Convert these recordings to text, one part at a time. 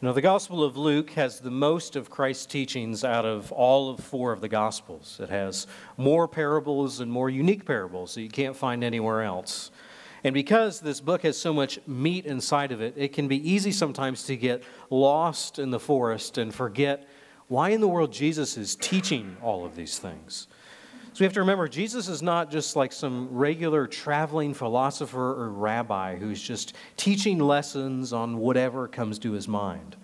Now, the Gospel of Luke has the most of Christ's teachings out of all of four of the Gospels. It has more parables and more unique parables that you can't find anywhere else. And because this book has so much meat inside of it, it can be easy sometimes to get lost in the forest and forget why in the world Jesus is teaching all of these things. So we have to remember Jesus is not just like some regular traveling philosopher or rabbi who's just teaching lessons on whatever comes to his mind.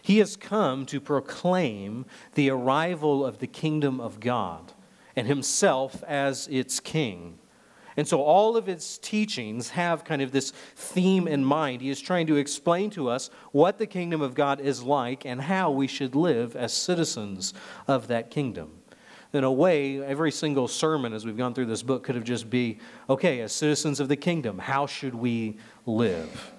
He has come to proclaim the arrival of the kingdom of God and himself as its king. And so all of his teachings have kind of this theme in mind. He is trying to explain to us what the kingdom of God is like and how we should live as citizens of that kingdom in a way, every single sermon as we've gone through this book could have just be okay, as citizens of the kingdom, how should we live?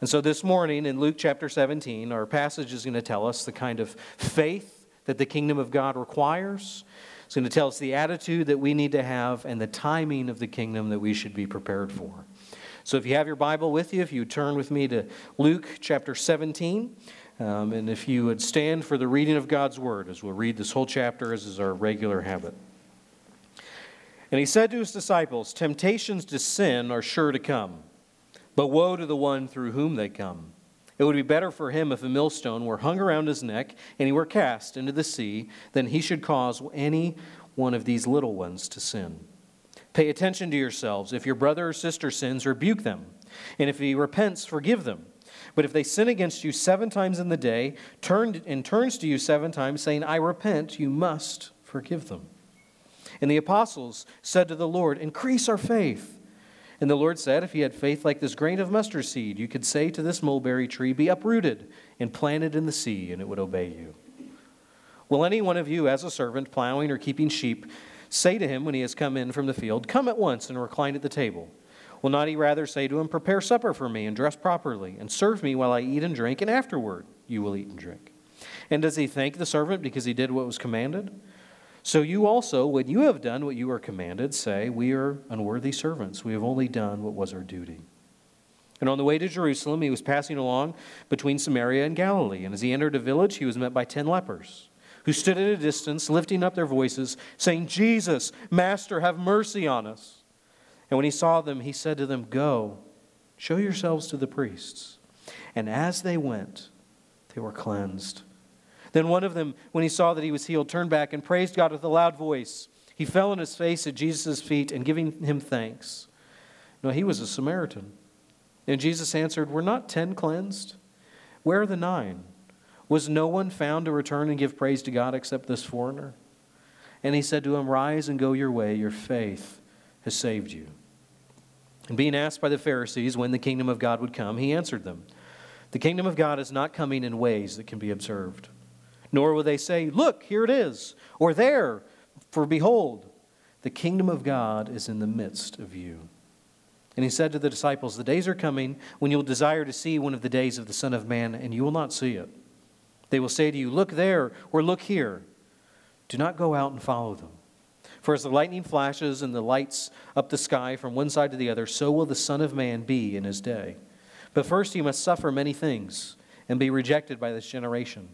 And so this morning in Luke chapter 17, our passage is going to tell us the kind of faith that the kingdom of God requires. It's going to tell us the attitude that we need to have and the timing of the kingdom that we should be prepared for. So if you have your Bible with you, if you turn with me to Luke chapter 17, um, and if you would stand for the reading of God's word, as we'll read this whole chapter, as is our regular habit. And he said to his disciples, Temptations to sin are sure to come, but woe to the one through whom they come. It would be better for him if a millstone were hung around his neck and he were cast into the sea than he should cause any one of these little ones to sin. Pay attention to yourselves. If your brother or sister sins, rebuke them. And if he repents, forgive them. But if they sin against you seven times in the day, turned and turns to you seven times, saying, I repent, you must forgive them. And the apostles said to the Lord, Increase our faith. And the Lord said, If you had faith like this grain of mustard seed, you could say to this mulberry tree, Be uprooted and planted in the sea, and it would obey you. Will any one of you, as a servant, plowing or keeping sheep, say to him when he has come in from the field, Come at once and recline at the table? Will not he rather say to him, Prepare supper for me, and dress properly, and serve me while I eat and drink, and afterward you will eat and drink? And does he thank the servant because he did what was commanded? So you also, when you have done what you are commanded, say, We are unworthy servants. We have only done what was our duty. And on the way to Jerusalem, he was passing along between Samaria and Galilee. And as he entered a village, he was met by ten lepers, who stood at a distance, lifting up their voices, saying, Jesus, Master, have mercy on us. And when he saw them, he said to them, Go, show yourselves to the priests. And as they went, they were cleansed. Then one of them, when he saw that he was healed, turned back and praised God with a loud voice. He fell on his face at Jesus' feet and giving him thanks. No, he was a Samaritan. And Jesus answered, Were not ten cleansed? Where are the nine? Was no one found to return and give praise to God except this foreigner? And he said to him, Rise and go your way, your faith has saved you. And being asked by the Pharisees when the kingdom of God would come, he answered them The kingdom of God is not coming in ways that can be observed. Nor will they say, Look, here it is, or there, for behold, the kingdom of God is in the midst of you. And he said to the disciples, The days are coming when you will desire to see one of the days of the Son of Man, and you will not see it. They will say to you, Look there, or look here. Do not go out and follow them. For as the lightning flashes and the lights up the sky from one side to the other, so will the Son of Man be in his day. But first he must suffer many things and be rejected by this generation.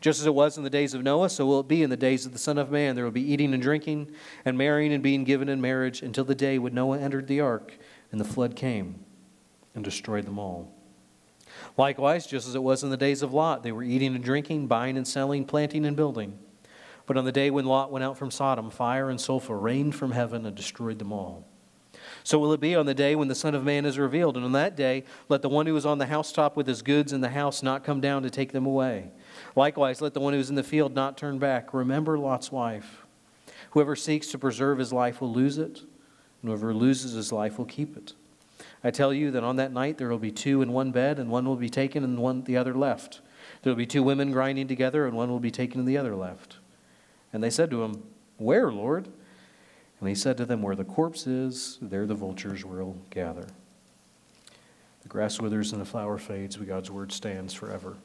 Just as it was in the days of Noah, so will it be in the days of the Son of Man. There will be eating and drinking, and marrying and being given in marriage, until the day when Noah entered the ark, and the flood came and destroyed them all. Likewise, just as it was in the days of Lot, they were eating and drinking, buying and selling, planting and building. But on the day when Lot went out from Sodom, fire and sulfur rained from heaven and destroyed them all. So will it be on the day when the Son of Man is revealed. And on that day, let the one who is on the housetop with his goods in the house not come down to take them away. Likewise, let the one who is in the field not turn back. Remember Lot's wife. Whoever seeks to preserve his life will lose it, and whoever loses his life will keep it. I tell you that on that night there will be two in one bed, and one will be taken and one the other left. There will be two women grinding together, and one will be taken and the other left. And they said to him, Where, Lord? And he said to them, Where the corpse is, there the vultures will gather. The grass withers and the flower fades, but God's word stands forever.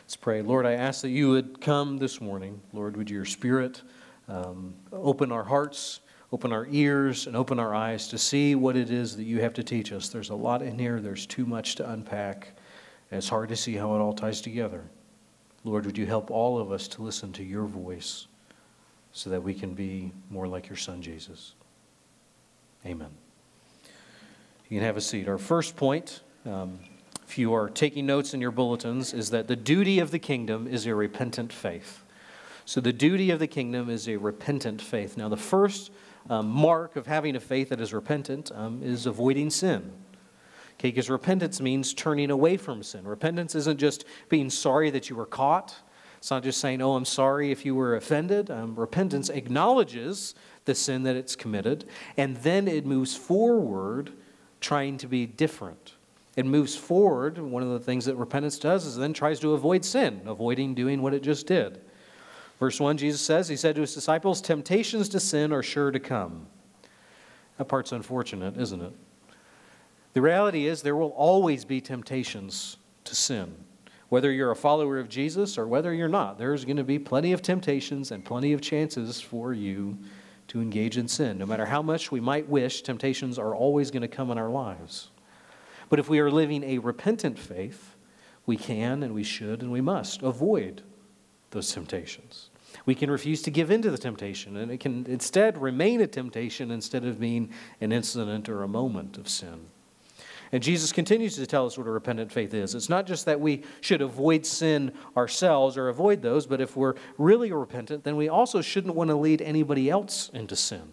Let's pray. Lord, I ask that you would come this morning. Lord, would your spirit um, open our hearts, open our ears, and open our eyes to see what it is that you have to teach us. There's a lot in here, there's too much to unpack. it's hard to see how it all ties together. Lord, would you help all of us to listen to your voice so that we can be more like your son, Jesus? Amen. You can have a seat. Our first point, um, if you are taking notes in your bulletins, is that the duty of the kingdom is a repentant faith. So, the duty of the kingdom is a repentant faith. Now, the first um, mark of having a faith that is repentant um, is avoiding sin. Okay, because repentance means turning away from sin. Repentance isn't just being sorry that you were caught. It's not just saying, oh, I'm sorry if you were offended. Um, repentance acknowledges the sin that it's committed, and then it moves forward trying to be different. It moves forward. One of the things that repentance does is then tries to avoid sin, avoiding doing what it just did. Verse 1, Jesus says, He said to His disciples, Temptations to sin are sure to come. That part's unfortunate, isn't it? The reality is, there will always be temptations to sin. Whether you're a follower of Jesus or whether you're not, there's going to be plenty of temptations and plenty of chances for you to engage in sin. No matter how much we might wish, temptations are always going to come in our lives. But if we are living a repentant faith, we can and we should and we must avoid those temptations. We can refuse to give in to the temptation, and it can instead remain a temptation instead of being an incident or a moment of sin. And Jesus continues to tell us what a repentant faith is. It's not just that we should avoid sin ourselves or avoid those, but if we're really repentant, then we also shouldn't want to lead anybody else into sin.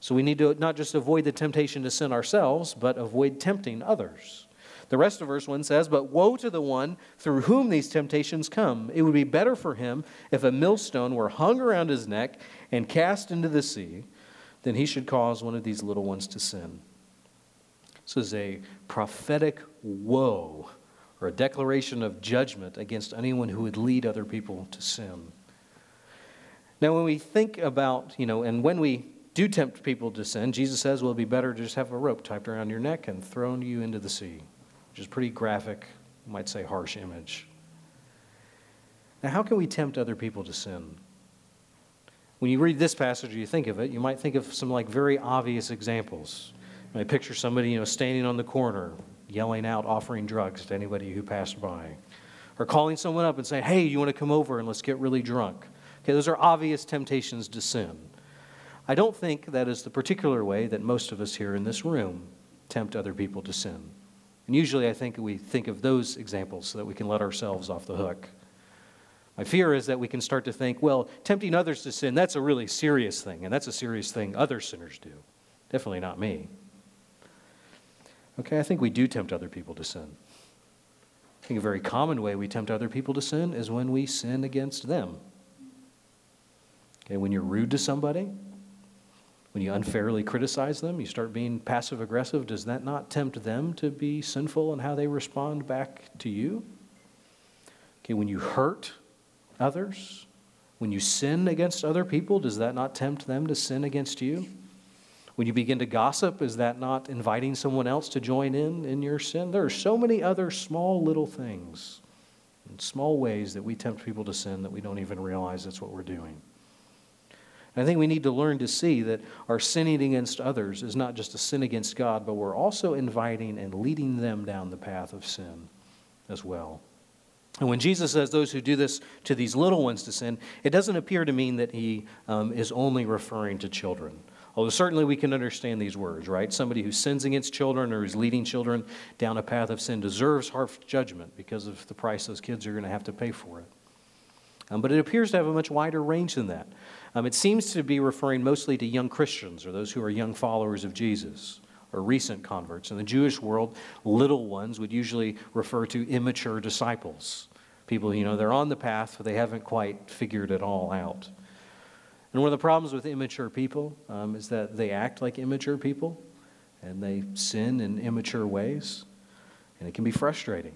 So we need to not just avoid the temptation to sin ourselves, but avoid tempting others. The rest of verse 1 says, But woe to the one through whom these temptations come. It would be better for him if a millstone were hung around his neck and cast into the sea than he should cause one of these little ones to sin. This is a prophetic woe or a declaration of judgment against anyone who would lead other people to sin. Now, when we think about, you know, and when we do tempt people to sin, Jesus says, well, it'd be better to just have a rope tied around your neck and thrown you into the sea, which is pretty graphic, you might say harsh image. Now, how can we tempt other people to sin? When you read this passage or you think of it, you might think of some like very obvious examples. I picture somebody, you know, standing on the corner, yelling out, offering drugs to anybody who passed by, or calling someone up and saying, "Hey, you want to come over and let's get really drunk?" Okay, those are obvious temptations to sin. I don't think that is the particular way that most of us here in this room tempt other people to sin. And usually I think we think of those examples so that we can let ourselves off the hook. My fear is that we can start to think, well, tempting others to sin, that's a really serious thing, and that's a serious thing other sinners do. Definitely not me. Okay, I think we do tempt other people to sin. I think a very common way we tempt other people to sin is when we sin against them. Okay, when you're rude to somebody, when you unfairly criticize them, you start being passive aggressive, does that not tempt them to be sinful in how they respond back to you? Okay, when you hurt others, when you sin against other people, does that not tempt them to sin against you? When you begin to gossip, is that not inviting someone else to join in in your sin? There are so many other small little things, in small ways that we tempt people to sin that we don't even realize that's what we're doing. And I think we need to learn to see that our sinning against others is not just a sin against God, but we're also inviting and leading them down the path of sin as well. And when Jesus says those who do this to these little ones to sin, it doesn't appear to mean that he um, is only referring to children. Although certainly we can understand these words, right? Somebody who sins against children or is leading children down a path of sin deserves harsh judgment because of the price those kids are going to have to pay for it. Um, but it appears to have a much wider range than that. Um, it seems to be referring mostly to young Christians or those who are young followers of Jesus or recent converts. In the Jewish world, little ones would usually refer to immature disciples. People, you know, they're on the path, but they haven't quite figured it all out. And one of the problems with immature people um, is that they act like immature people and they sin in immature ways, and it can be frustrating.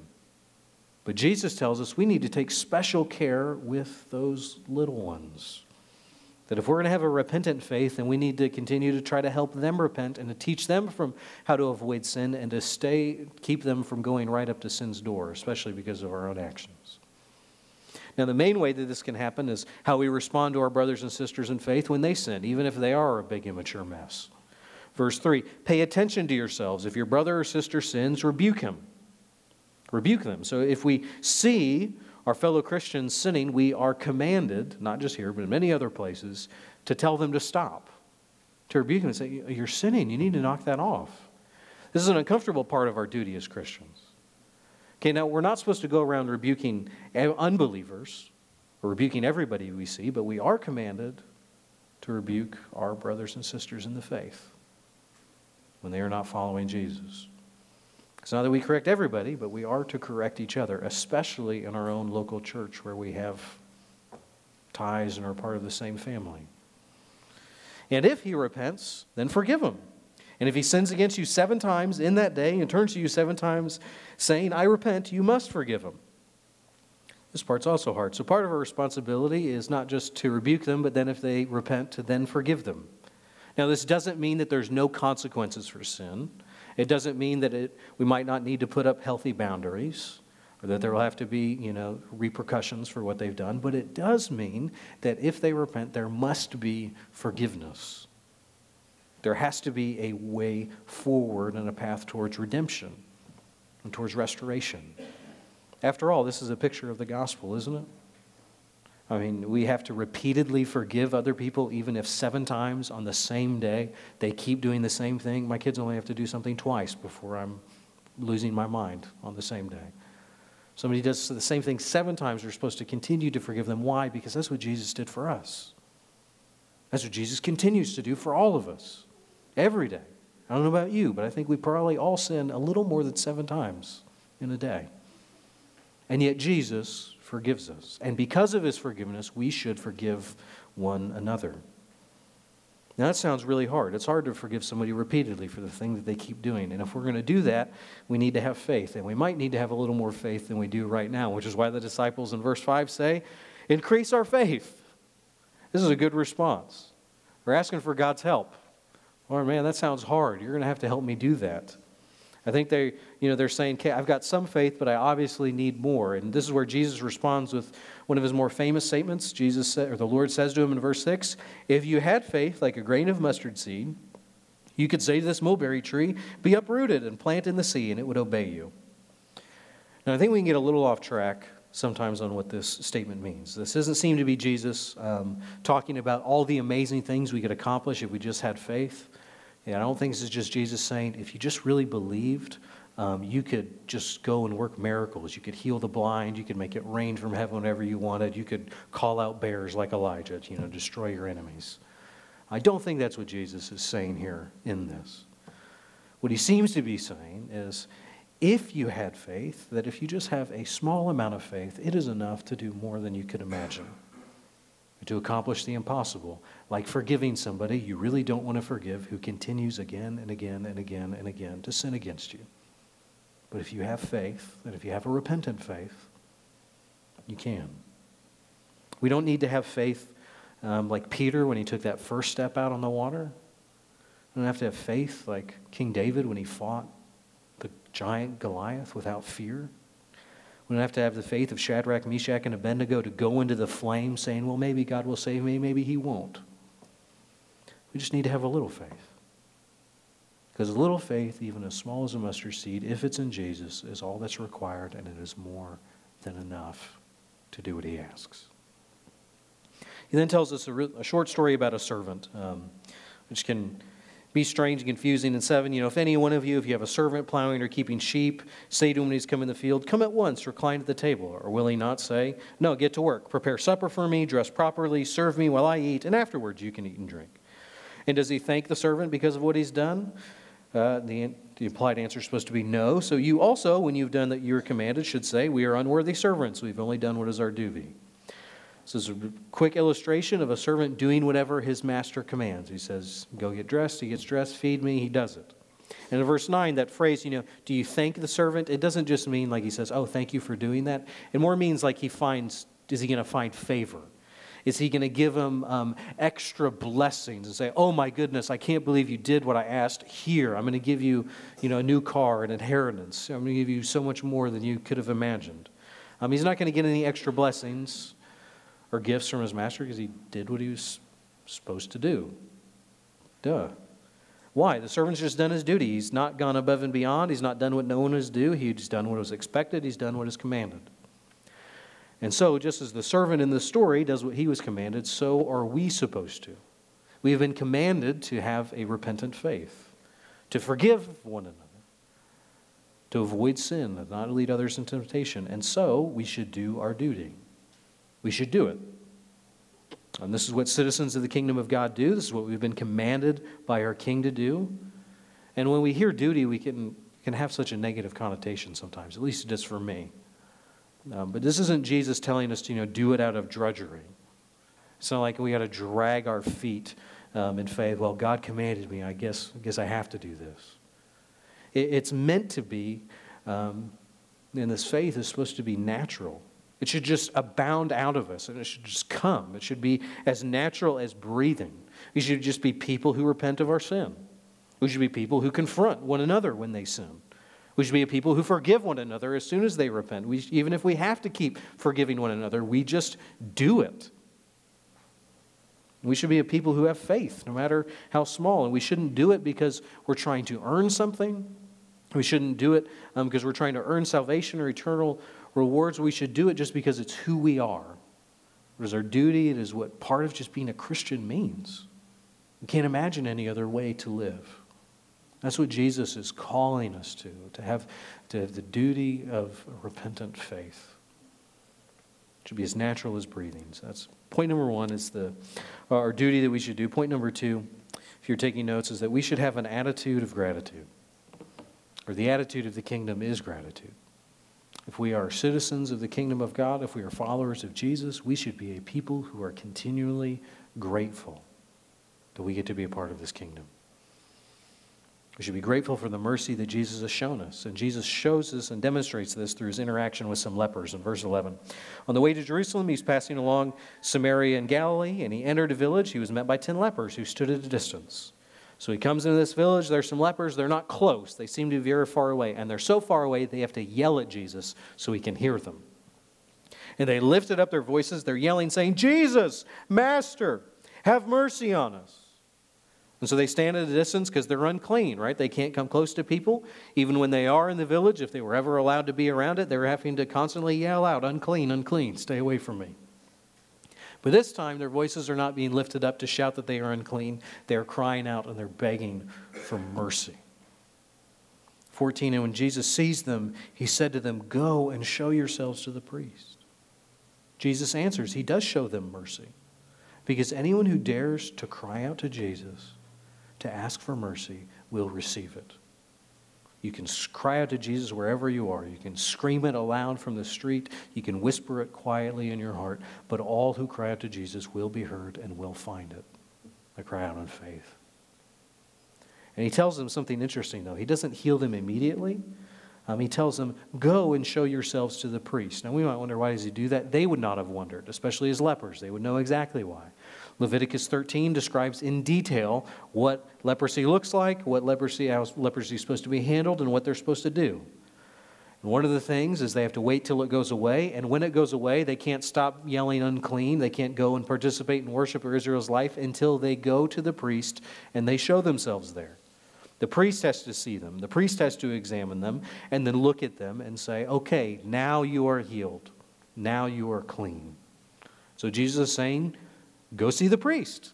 But Jesus tells us we need to take special care with those little ones. That if we're going to have a repentant faith, then we need to continue to try to help them repent and to teach them from how to avoid sin and to stay, keep them from going right up to sin's door, especially because of our own actions. Now, the main way that this can happen is how we respond to our brothers and sisters in faith when they sin, even if they are a big immature mess. Verse 3 Pay attention to yourselves. If your brother or sister sins, rebuke him. rebuke them. So if we see our fellow Christians sinning, we are commanded, not just here, but in many other places, to tell them to stop, to rebuke them and say, You're sinning. You need to knock that off. This is an uncomfortable part of our duty as Christians. Okay, now we're not supposed to go around rebuking unbelievers or rebuking everybody we see, but we are commanded to rebuke our brothers and sisters in the faith when they are not following Jesus. It's not that we correct everybody, but we are to correct each other, especially in our own local church where we have ties and are part of the same family. And if he repents, then forgive him. And if he sins against you seven times in that day and turns to you seven times saying, I repent, you must forgive him. This part's also hard. So part of our responsibility is not just to rebuke them, but then if they repent, to then forgive them. Now, this doesn't mean that there's no consequences for sin. It doesn't mean that it, we might not need to put up healthy boundaries or that there will have to be, you know, repercussions for what they've done, but it does mean that if they repent, there must be forgiveness. There has to be a way forward and a path towards redemption and towards restoration. After all, this is a picture of the gospel, isn't it? I mean, we have to repeatedly forgive other people, even if seven times on the same day they keep doing the same thing. My kids only have to do something twice before I'm losing my mind on the same day. Somebody does the same thing seven times, we're supposed to continue to forgive them. Why? Because that's what Jesus did for us. That's what Jesus continues to do for all of us every day. I don't know about you, but I think we probably all sin a little more than seven times in a day. And yet Jesus forgives us. And because of his forgiveness, we should forgive one another. Now, that sounds really hard. It's hard to forgive somebody repeatedly for the thing that they keep doing. And if we're going to do that, we need to have faith. And we might need to have a little more faith than we do right now, which is why the disciples in verse 5 say, Increase our faith. This is a good response. We're asking for God's help. Lord, man, that sounds hard. You're going to have to help me do that. I think they, you know, they're saying, okay, I've got some faith, but I obviously need more. And this is where Jesus responds with one of his more famous statements. Jesus or the Lord says to him in verse 6, If you had faith like a grain of mustard seed, you could say to this mulberry tree, Be uprooted and plant in the sea, and it would obey you. Now, I think we can get a little off track sometimes on what this statement means. This doesn't seem to be Jesus um, talking about all the amazing things we could accomplish if we just had faith. And I don't think this is just Jesus saying, if you just really believed, um, you could just go and work miracles. You could heal the blind. You could make it rain from heaven whenever you wanted. You could call out bears like Elijah, you know, destroy your enemies. I don't think that's what Jesus is saying here in this. What he seems to be saying is if you had faith, that if you just have a small amount of faith, it is enough to do more than you could imagine to accomplish the impossible, like forgiving somebody you really don't want to forgive who continues again and again and again and again to sin against you. But if you have faith, and if you have a repentant faith, you can. We don't need to have faith um, like Peter when he took that first step out on the water. We don't have to have faith like King David when he fought the giant Goliath without fear. We don't have to have the faith of Shadrach, Meshach, and Abednego to go into the flame saying, well, maybe God will save me, maybe he won't. We just need to have a little faith. Because a little faith, even as small as a mustard seed, if it's in Jesus, is all that's required, and it is more than enough to do what he asks. He then tells us a, re- a short story about a servant, um, which can be strange and confusing. And seven, you know, if any one of you, if you have a servant plowing or keeping sheep, say to him when he's come in the field, Come at once, recline at the table. Or will he not say, No, get to work, prepare supper for me, dress properly, serve me while I eat, and afterwards you can eat and drink? And does he thank the servant because of what he's done? Uh, the, the implied answer is supposed to be no. So you also, when you've done that you're commanded, should say, We are unworthy servants. We've only done what is our duty. This is a quick illustration of a servant doing whatever his master commands. He says, Go get dressed. He gets dressed. Feed me. He does it. And in verse 9, that phrase, you know, do you thank the servant? It doesn't just mean like he says, Oh, thank you for doing that. It more means like he finds, is he going to find favor? Is he going to give him um, extra blessings and say, Oh my goodness, I can't believe you did what I asked here. I'm going to give you, you know, a new car, an inheritance. I'm going to give you so much more than you could have imagined. Um, he's not going to get any extra blessings or gifts from his master because he did what he was supposed to do. Duh. Why? The servant's just done his duty. He's not gone above and beyond. He's not done what no one is due. He's done what was expected. He's done what is commanded. And so, just as the servant in the story does what he was commanded, so are we supposed to. We have been commanded to have a repentant faith, to forgive one another, to avoid sin, to not lead others into temptation. And so, we should do our duty. We should do it. And this is what citizens of the kingdom of God do. This is what we've been commanded by our king to do. And when we hear duty, we can, can have such a negative connotation sometimes, at least it does for me. Um, but this isn't Jesus telling us to you know, do it out of drudgery. It's not like we got to drag our feet um, in faith. Well, God commanded me. I guess, I guess I have to do this. It, it's meant to be, um, and this faith is supposed to be natural. It should just abound out of us, and it should just come. It should be as natural as breathing. We should just be people who repent of our sin. We should be people who confront one another when they sin. We should be a people who forgive one another as soon as they repent. We, even if we have to keep forgiving one another, we just do it. We should be a people who have faith, no matter how small. And we shouldn't do it because we're trying to earn something. We shouldn't do it um, because we're trying to earn salvation or eternal rewards. We should do it just because it's who we are. It is our duty. It is what part of just being a Christian means. We can't imagine any other way to live. That's what Jesus is calling us to, to have, to have the duty of repentant faith. It should be as natural as breathing. So that's point number one is the our duty that we should do. Point number two, if you're taking notes, is that we should have an attitude of gratitude. Or the attitude of the kingdom is gratitude. If we are citizens of the kingdom of God, if we are followers of Jesus, we should be a people who are continually grateful that we get to be a part of this kingdom. We should be grateful for the mercy that Jesus has shown us. And Jesus shows us and demonstrates this through his interaction with some lepers in verse 11. On the way to Jerusalem, he's passing along Samaria and Galilee, and he entered a village. He was met by 10 lepers who stood at a distance. So he comes into this village. There's some lepers. They're not close, they seem to be very far away. And they're so far away, they have to yell at Jesus so he can hear them. And they lifted up their voices. They're yelling, saying, Jesus, Master, have mercy on us. And so they stand at a distance because they're unclean, right? They can't come close to people. Even when they are in the village, if they were ever allowed to be around it, they're having to constantly yell out, unclean, unclean, stay away from me. But this time, their voices are not being lifted up to shout that they are unclean. They're crying out and they're begging for mercy. 14, and when Jesus sees them, he said to them, Go and show yourselves to the priest. Jesus answers, He does show them mercy. Because anyone who dares to cry out to Jesus, to ask for mercy, will receive it. You can cry out to Jesus wherever you are. You can scream it aloud from the street. You can whisper it quietly in your heart. But all who cry out to Jesus will be heard and will find it. They cry out in faith. And he tells them something interesting, though. He doesn't heal them immediately. Um, he tells them, Go and show yourselves to the priest. Now, we might wonder why does he do that? They would not have wondered, especially as lepers. They would know exactly why. Leviticus 13 describes in detail what leprosy looks like, what leprosy, how leprosy is supposed to be handled, and what they're supposed to do. And one of the things is they have to wait till it goes away, and when it goes away, they can't stop yelling unclean. They can't go and participate in worship of Israel's life until they go to the priest and they show themselves there. The priest has to see them, the priest has to examine them, and then look at them and say, okay, now you are healed. Now you are clean. So Jesus is saying, Go see the priest.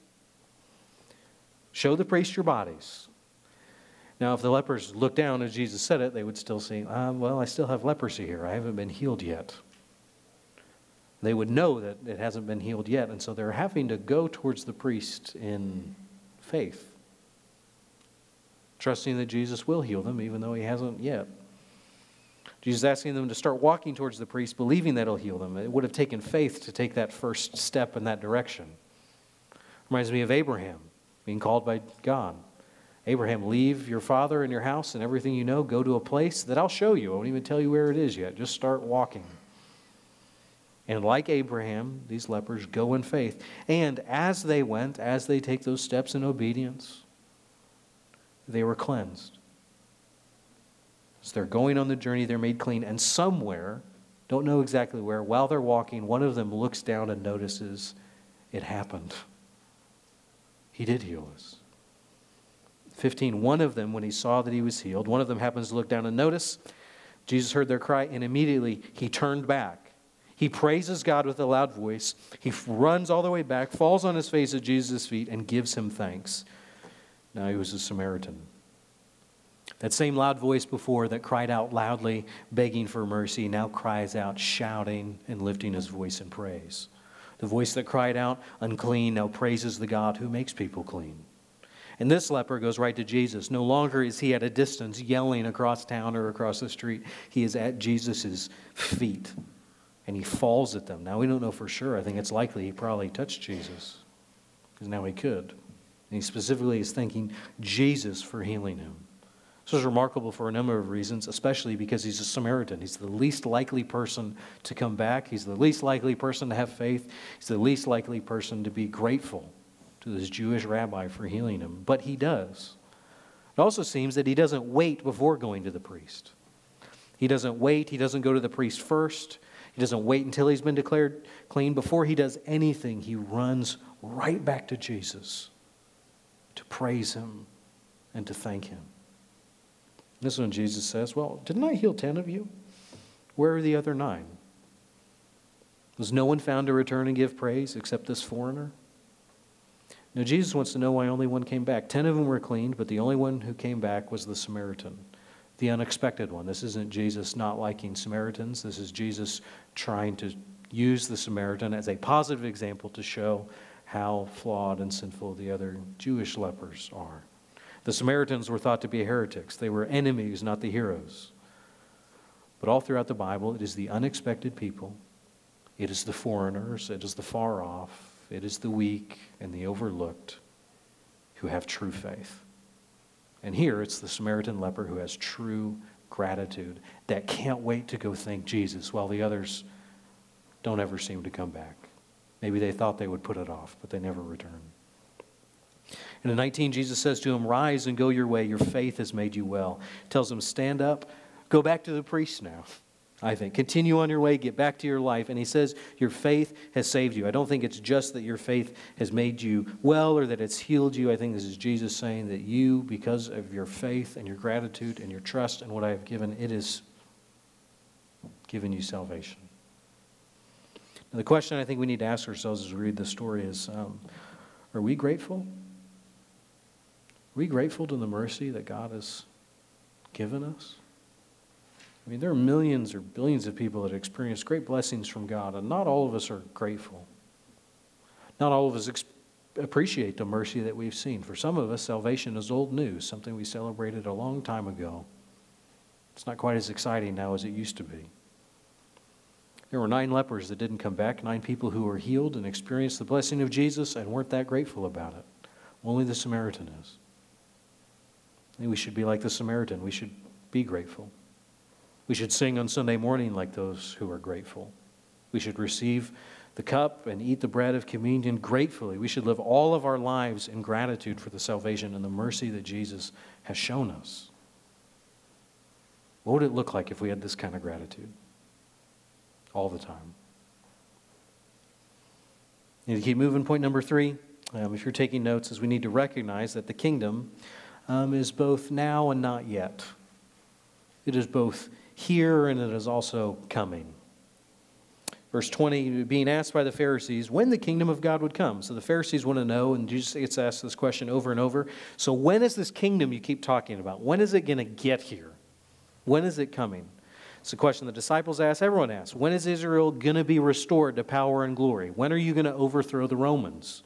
Show the priest your bodies. Now, if the lepers looked down as Jesus said it, they would still say, uh, Well, I still have leprosy here. I haven't been healed yet. They would know that it hasn't been healed yet, and so they're having to go towards the priest in faith, trusting that Jesus will heal them, even though he hasn't yet. Jesus is asking them to start walking towards the priest, believing that he'll heal them. It would have taken faith to take that first step in that direction. Reminds me of Abraham being called by God. Abraham, leave your father and your house and everything you know, go to a place that I'll show you. I won't even tell you where it is yet. Just start walking. And like Abraham, these lepers go in faith. And as they went, as they take those steps in obedience, they were cleansed. As they're going on the journey, they're made clean. And somewhere, don't know exactly where, while they're walking, one of them looks down and notices it happened. He did heal us. 15, one of them, when he saw that he was healed, one of them happens to look down and notice. Jesus heard their cry, and immediately he turned back. He praises God with a loud voice. He runs all the way back, falls on his face at Jesus' feet, and gives him thanks. Now he was a Samaritan. That same loud voice before that cried out loudly, begging for mercy, now cries out, shouting and lifting his voice in praise. The voice that cried out, unclean, now praises the God who makes people clean. And this leper goes right to Jesus. No longer is he at a distance yelling across town or across the street. He is at Jesus' feet and he falls at them. Now, we don't know for sure. I think it's likely he probably touched Jesus because now he could. And he specifically is thanking Jesus for healing him. This is remarkable for a number of reasons, especially because he's a Samaritan. He's the least likely person to come back. He's the least likely person to have faith. He's the least likely person to be grateful to this Jewish rabbi for healing him. But he does. It also seems that he doesn't wait before going to the priest. He doesn't wait. He doesn't go to the priest first. He doesn't wait until he's been declared clean. Before he does anything, he runs right back to Jesus to praise him and to thank him. This is when Jesus says, Well, didn't I heal 10 of you? Where are the other nine? Was no one found to return and give praise except this foreigner? Now, Jesus wants to know why only one came back. Ten of them were cleaned, but the only one who came back was the Samaritan, the unexpected one. This isn't Jesus not liking Samaritans. This is Jesus trying to use the Samaritan as a positive example to show how flawed and sinful the other Jewish lepers are. The Samaritans were thought to be heretics, they were enemies, not the heroes. But all throughout the Bible, it is the unexpected people, it is the foreigners, it is the far off, it is the weak and the overlooked who have true faith. And here it's the Samaritan leper who has true gratitude that can't wait to go thank Jesus while the others don't ever seem to come back. Maybe they thought they would put it off, but they never return. And in 19, Jesus says to him, Rise and go your way. Your faith has made you well. Tells him, Stand up, go back to the priest now. I think. Continue on your way, get back to your life. And he says, Your faith has saved you. I don't think it's just that your faith has made you well or that it's healed you. I think this is Jesus saying that you, because of your faith and your gratitude and your trust in what I have given, it is given you salvation. Now, the question I think we need to ask ourselves as we read this story is um, Are we grateful? Are we grateful to the mercy that God has given us? I mean, there are millions or billions of people that experience great blessings from God, and not all of us are grateful. Not all of us ex- appreciate the mercy that we've seen. For some of us, salvation is old news, something we celebrated a long time ago. It's not quite as exciting now as it used to be. There were nine lepers that didn't come back, nine people who were healed and experienced the blessing of Jesus and weren't that grateful about it. Only the Samaritan is. And we should be like the Samaritan. We should be grateful. We should sing on Sunday morning like those who are grateful. We should receive the cup and eat the bread of communion gratefully. We should live all of our lives in gratitude for the salvation and the mercy that Jesus has shown us. What would it look like if we had this kind of gratitude all the time? Need to keep moving. Point number three. Um, if you're taking notes, is we need to recognize that the kingdom um, is both now and not yet. It is both here and it is also coming. Verse 20, being asked by the Pharisees when the kingdom of God would come. So the Pharisees want to know, and Jesus gets asked this question over and over. So, when is this kingdom you keep talking about? When is it going to get here? When is it coming? It's a question the disciples ask, everyone asks. When is Israel going to be restored to power and glory? When are you going to overthrow the Romans?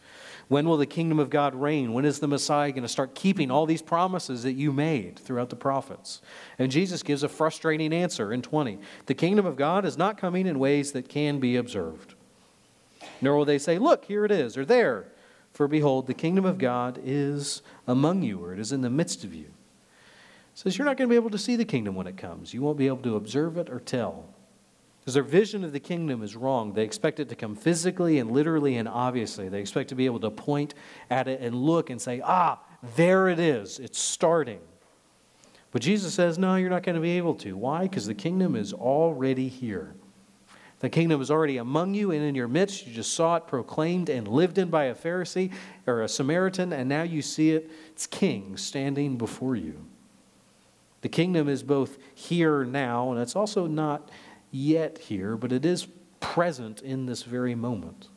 When will the kingdom of God reign? When is the Messiah going to start keeping all these promises that you made throughout the prophets? And Jesus gives a frustrating answer in 20. The kingdom of God is not coming in ways that can be observed. Nor will they say, Look, here it is, or there. For behold, the kingdom of God is among you, or it is in the midst of you. Says you're not going to be able to see the kingdom when it comes. You won't be able to observe it or tell. Because their vision of the kingdom is wrong. They expect it to come physically and literally and obviously. They expect to be able to point at it and look and say, ah, there it is. It's starting. But Jesus says, no, you're not going to be able to. Why? Because the kingdom is already here. The kingdom is already among you and in your midst. You just saw it proclaimed and lived in by a Pharisee or a Samaritan, and now you see it. It's king standing before you. The kingdom is both here now, and it's also not yet here, but it is present in this very moment.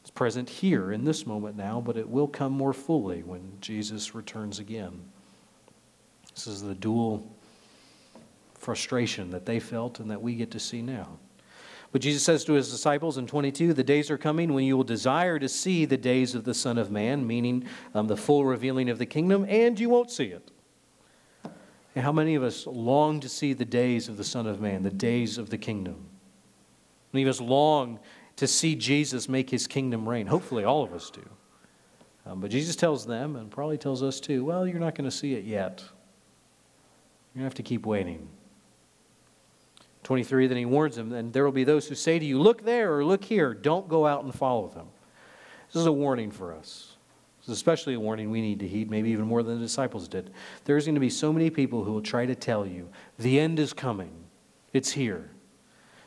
It's present here in this moment now, but it will come more fully when Jesus returns again. This is the dual frustration that they felt and that we get to see now. But Jesus says to his disciples in 22, The days are coming when you will desire to see the days of the Son of Man, meaning um, the full revealing of the kingdom, and you won't see it. And how many of us long to see the days of the Son of Man, the days of the kingdom? Many of us long to see Jesus make his kingdom reign. Hopefully, all of us do. Um, but Jesus tells them, and probably tells us too, well, you're not going to see it yet. You're going to have to keep waiting. 23, then he warns them, and there will be those who say to you, Look there or look here. Don't go out and follow them. This is a warning for us. Is especially a warning we need to heed, maybe even more than the disciples did. There's going to be so many people who will try to tell you, the end is coming, it's here.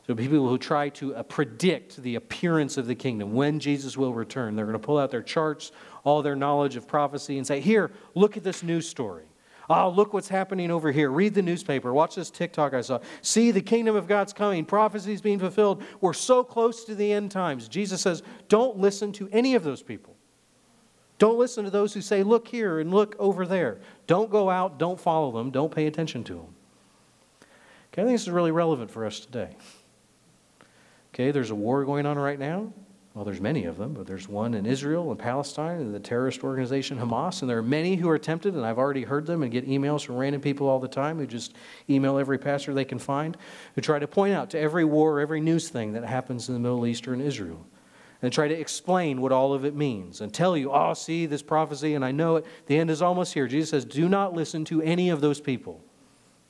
So people who try to uh, predict the appearance of the kingdom, when Jesus will return. They're going to pull out their charts, all their knowledge of prophecy, and say, Here, look at this news story. Oh, look what's happening over here. Read the newspaper. Watch this TikTok I saw. See, the kingdom of God's coming. Prophecies being fulfilled. We're so close to the end times. Jesus says, don't listen to any of those people. Don't listen to those who say, look here and look over there. Don't go out. Don't follow them. Don't pay attention to them. Okay, I think this is really relevant for us today. Okay, there's a war going on right now. Well, there's many of them, but there's one in Israel and Palestine and the terrorist organization Hamas. And there are many who are tempted, and I've already heard them and get emails from random people all the time who just email every pastor they can find, who try to point out to every war, every news thing that happens in the Middle East or in Israel. And try to explain what all of it means and tell you, oh, see this prophecy, and I know it. The end is almost here. Jesus says, do not listen to any of those people.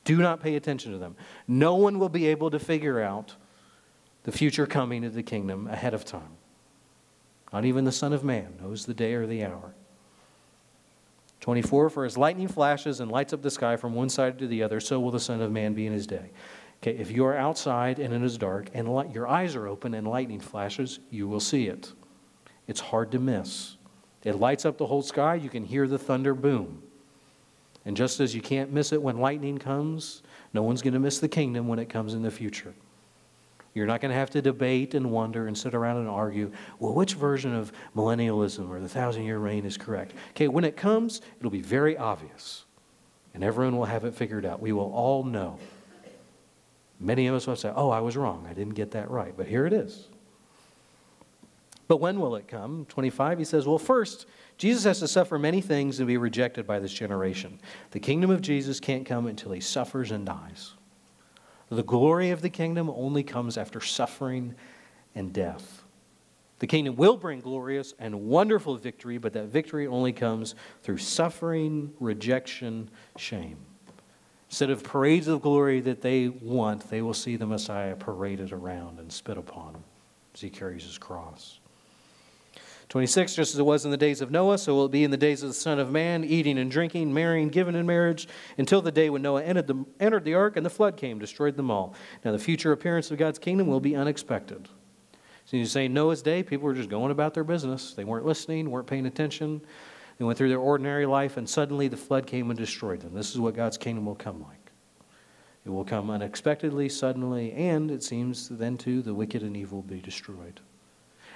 Do not pay attention to them. No one will be able to figure out the future coming of the kingdom ahead of time. Not even the Son of Man knows the day or the hour. 24, for as lightning flashes and lights up the sky from one side to the other, so will the Son of Man be in his day. Okay, if you are outside and it is dark and light, your eyes are open and lightning flashes, you will see it. It's hard to miss. It lights up the whole sky, you can hear the thunder boom. And just as you can't miss it when lightning comes, no one's going to miss the kingdom when it comes in the future. You're not going to have to debate and wonder and sit around and argue, well, which version of millennialism or the thousand year reign is correct? Okay, when it comes, it'll be very obvious, and everyone will have it figured out. We will all know. Many of us will say, oh, I was wrong. I didn't get that right. But here it is. But when will it come? 25, he says, well, first, Jesus has to suffer many things and be rejected by this generation. The kingdom of Jesus can't come until he suffers and dies. The glory of the kingdom only comes after suffering and death. The kingdom will bring glorious and wonderful victory, but that victory only comes through suffering, rejection, shame. Instead of parades of glory that they want, they will see the Messiah paraded around and spit upon as he carries his cross. 26, just as it was in the days of Noah, so will it be in the days of the Son of Man, eating and drinking, marrying, giving in marriage, until the day when Noah entered the, entered the ark and the flood came, destroyed them all. Now, the future appearance of God's kingdom will be unexpected. So you say Noah's day, people were just going about their business. They weren't listening, weren't paying attention. They went through their ordinary life, and suddenly the flood came and destroyed them. This is what God's kingdom will come like. It will come unexpectedly, suddenly, and it seems then too the wicked and evil will be destroyed.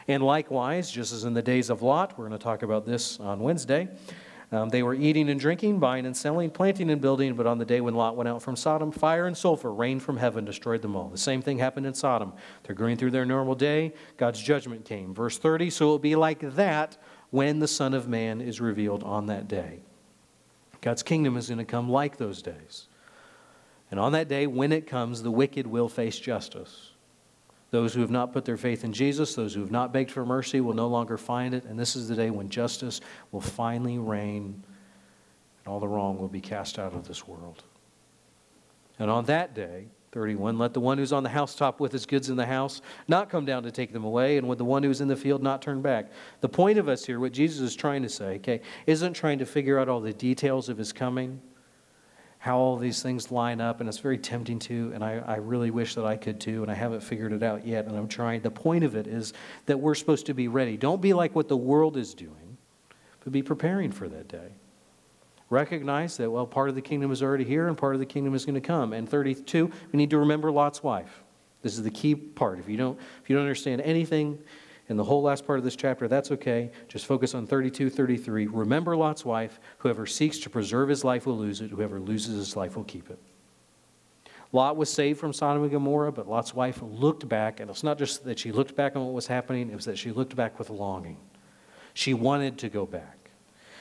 And likewise, just as in the days of Lot, we're going to talk about this on Wednesday. Um, they were eating and drinking, buying and selling, planting and building, but on the day when Lot went out from Sodom, fire and sulfur rained from heaven, destroyed them all. The same thing happened in Sodom. They're going through their normal day, God's judgment came. Verse 30 So it will be like that when the Son of Man is revealed on that day. God's kingdom is going to come like those days. And on that day, when it comes, the wicked will face justice. Those who have not put their faith in Jesus, those who have not begged for mercy, will no longer find it. And this is the day when justice will finally reign and all the wrong will be cast out of this world. And on that day, 31, let the one who's on the housetop with his goods in the house not come down to take them away, and with the one who's in the field not turn back. The point of us here, what Jesus is trying to say, okay, isn't trying to figure out all the details of his coming how all these things line up, and it's very tempting to, and I, I really wish that I could too, and I haven't figured it out yet, and I'm trying. The point of it is that we're supposed to be ready. Don't be like what the world is doing, but be preparing for that day. Recognize that, well, part of the kingdom is already here and part of the kingdom is going to come. And 32, we need to remember Lot's wife. This is the key part. If you don't, if you don't understand anything in the whole last part of this chapter, that's okay. Just focus on 32, 33. Remember Lot's wife. Whoever seeks to preserve his life will lose it. Whoever loses his life will keep it. Lot was saved from Sodom and Gomorrah, but Lot's wife looked back, and it's not just that she looked back on what was happening, it was that she looked back with longing. She wanted to go back.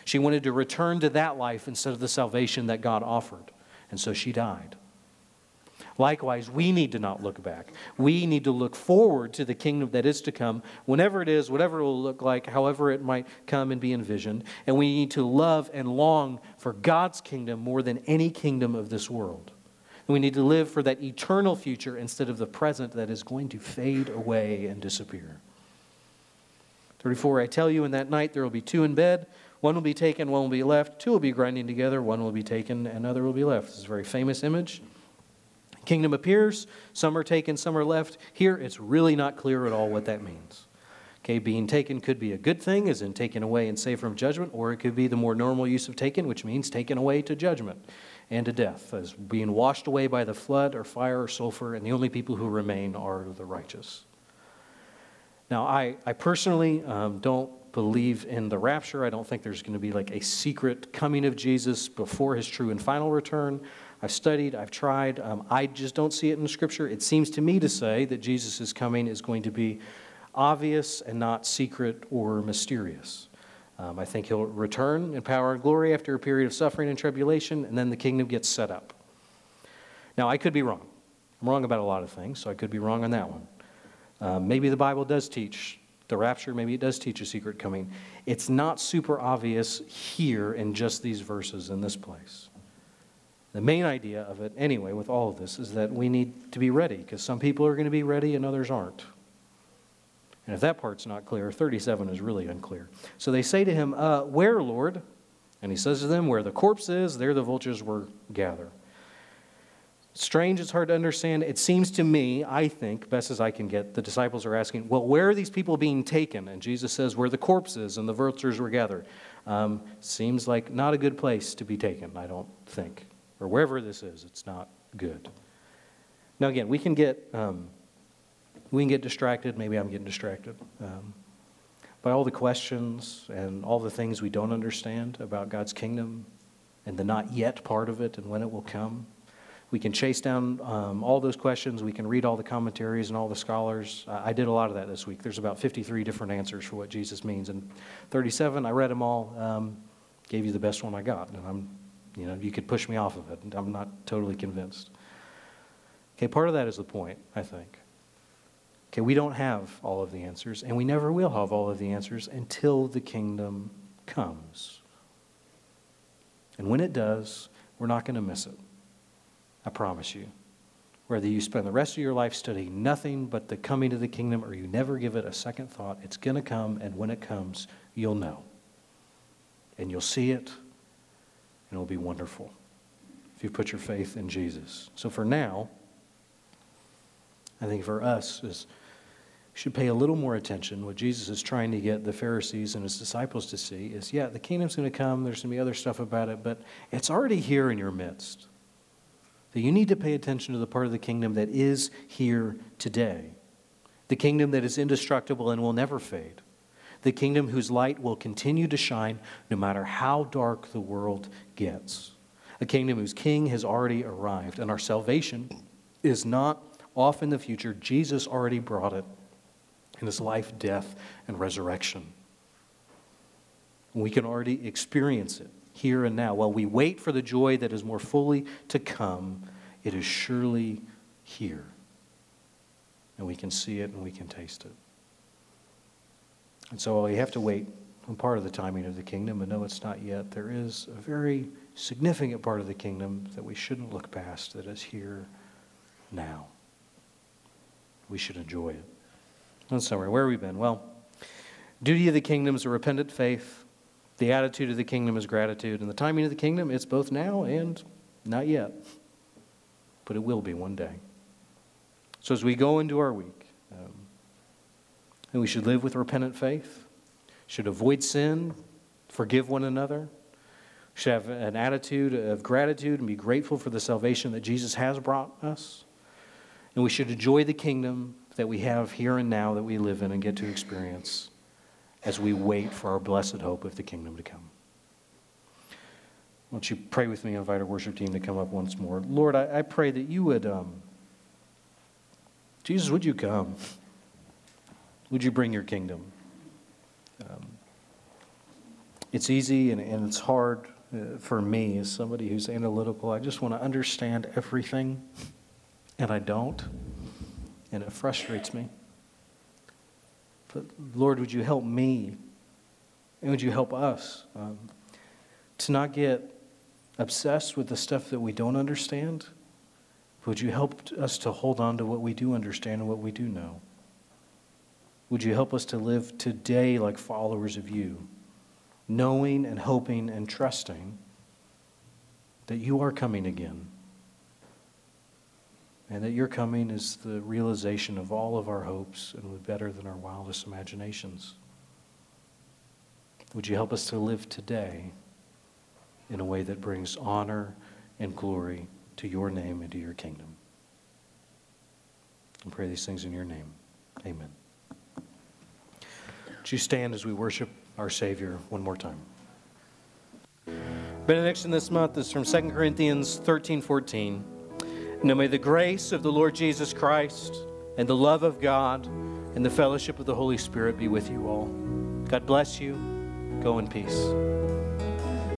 She wanted to return to that life instead of the salvation that God offered. And so she died. Likewise, we need to not look back. We need to look forward to the kingdom that is to come, whenever it is, whatever it will look like, however it might come and be envisioned. And we need to love and long for God's kingdom more than any kingdom of this world. And we need to live for that eternal future instead of the present that is going to fade away and disappear. 34 I tell you, in that night there will be two in bed. One will be taken, one will be left. Two will be grinding together, one will be taken, another will be left. This is a very famous image. Kingdom appears, some are taken, some are left. Here, it's really not clear at all what that means. Okay, being taken could be a good thing, as in taken away and saved from judgment, or it could be the more normal use of taken, which means taken away to judgment and to death, as being washed away by the flood or fire or sulfur, and the only people who remain are the righteous. Now, I, I personally um, don't believe in the rapture. I don't think there's going to be like a secret coming of Jesus before his true and final return. I've studied, I've tried. Um, I just don't see it in the scripture. It seems to me to say that Jesus' coming is going to be obvious and not secret or mysterious. Um, I think he'll return in power and glory after a period of suffering and tribulation, and then the kingdom gets set up. Now, I could be wrong. I'm wrong about a lot of things, so I could be wrong on that one. Um, maybe the Bible does teach the rapture, maybe it does teach a secret coming. It's not super obvious here in just these verses in this place. The main idea of it, anyway, with all of this, is that we need to be ready because some people are going to be ready and others aren't. And if that part's not clear, 37 is really unclear. So they say to him, uh, Where, Lord? And he says to them, Where the corpse is, there the vultures will gather strange, it's hard to understand. It seems to me, I think, best as I can get, the disciples are asking, well, where are these people being taken? And Jesus says, where the corpses and the vultures were gathered. Um, seems like not a good place to be taken, I don't think. Or wherever this is, it's not good. Now, again, we can get, um, we can get distracted. Maybe I'm getting distracted. Um, by all the questions and all the things we don't understand about God's kingdom and the not yet part of it and when it will come. We can chase down um, all those questions. We can read all the commentaries and all the scholars. I did a lot of that this week. There's about 53 different answers for what Jesus means. And 37, I read them all, um, gave you the best one I got. And I'm, you know, you could push me off of it. I'm not totally convinced. Okay, part of that is the point, I think. Okay, we don't have all of the answers, and we never will have all of the answers until the kingdom comes. And when it does, we're not going to miss it. I promise you. Whether you spend the rest of your life studying nothing but the coming of the kingdom or you never give it a second thought, it's going to come, and when it comes, you'll know. And you'll see it, and it'll be wonderful if you put your faith in Jesus. So for now, I think for us is should pay a little more attention. What Jesus is trying to get the Pharisees and his disciples to see is yeah, the kingdom's going to come, there's going to be other stuff about it, but it's already here in your midst that you need to pay attention to the part of the kingdom that is here today. The kingdom that is indestructible and will never fade. The kingdom whose light will continue to shine no matter how dark the world gets. A kingdom whose king has already arrived, and our salvation is not off in the future. Jesus already brought it in his life, death, and resurrection. We can already experience it here and now. While we wait for the joy that is more fully to come, it is surely here. And we can see it and we can taste it. And so we have to wait on part of the timing of the kingdom, and no, it's not yet. There is a very significant part of the kingdom that we shouldn't look past that is here now. We should enjoy it. In summary, where have we been? Well, duty of the kingdom is a repentant faith the attitude of the kingdom is gratitude. And the timing of the kingdom, it's both now and Not yet, but it will be one day. So as we go into our week, um, and we should live with repentant faith, should avoid sin, forgive one another, should have an attitude of gratitude and be grateful for the salvation that Jesus has brought us. And we should enjoy the kingdom that we have here and now that we live in and get to experience as we wait for our blessed hope of the kingdom to come. Won't you pray with me and invite our worship team to come up once more? Lord, I, I pray that you would, um, Jesus, would you come? Would you bring your kingdom? Um, it's easy and, and it's hard uh, for me as somebody who's analytical. I just want to understand everything, and I don't, and it frustrates me. But Lord, would you help me? And would you help us um, to not get obsessed with the stuff that we don't understand? Would you help us to hold on to what we do understand and what we do know? Would you help us to live today like followers of you, knowing and hoping and trusting that you are coming again? And that your coming is the realization of all of our hopes and better than our wildest imaginations. Would you help us to live today in a way that brings honor and glory to your name and to your kingdom? And pray these things in your name. Amen. Would you stand as we worship our Savior one more time? Benediction this month is from 2 Corinthians 13 14. Now may the grace of the Lord Jesus Christ and the love of God and the fellowship of the Holy Spirit be with you all. God bless you. Go in peace.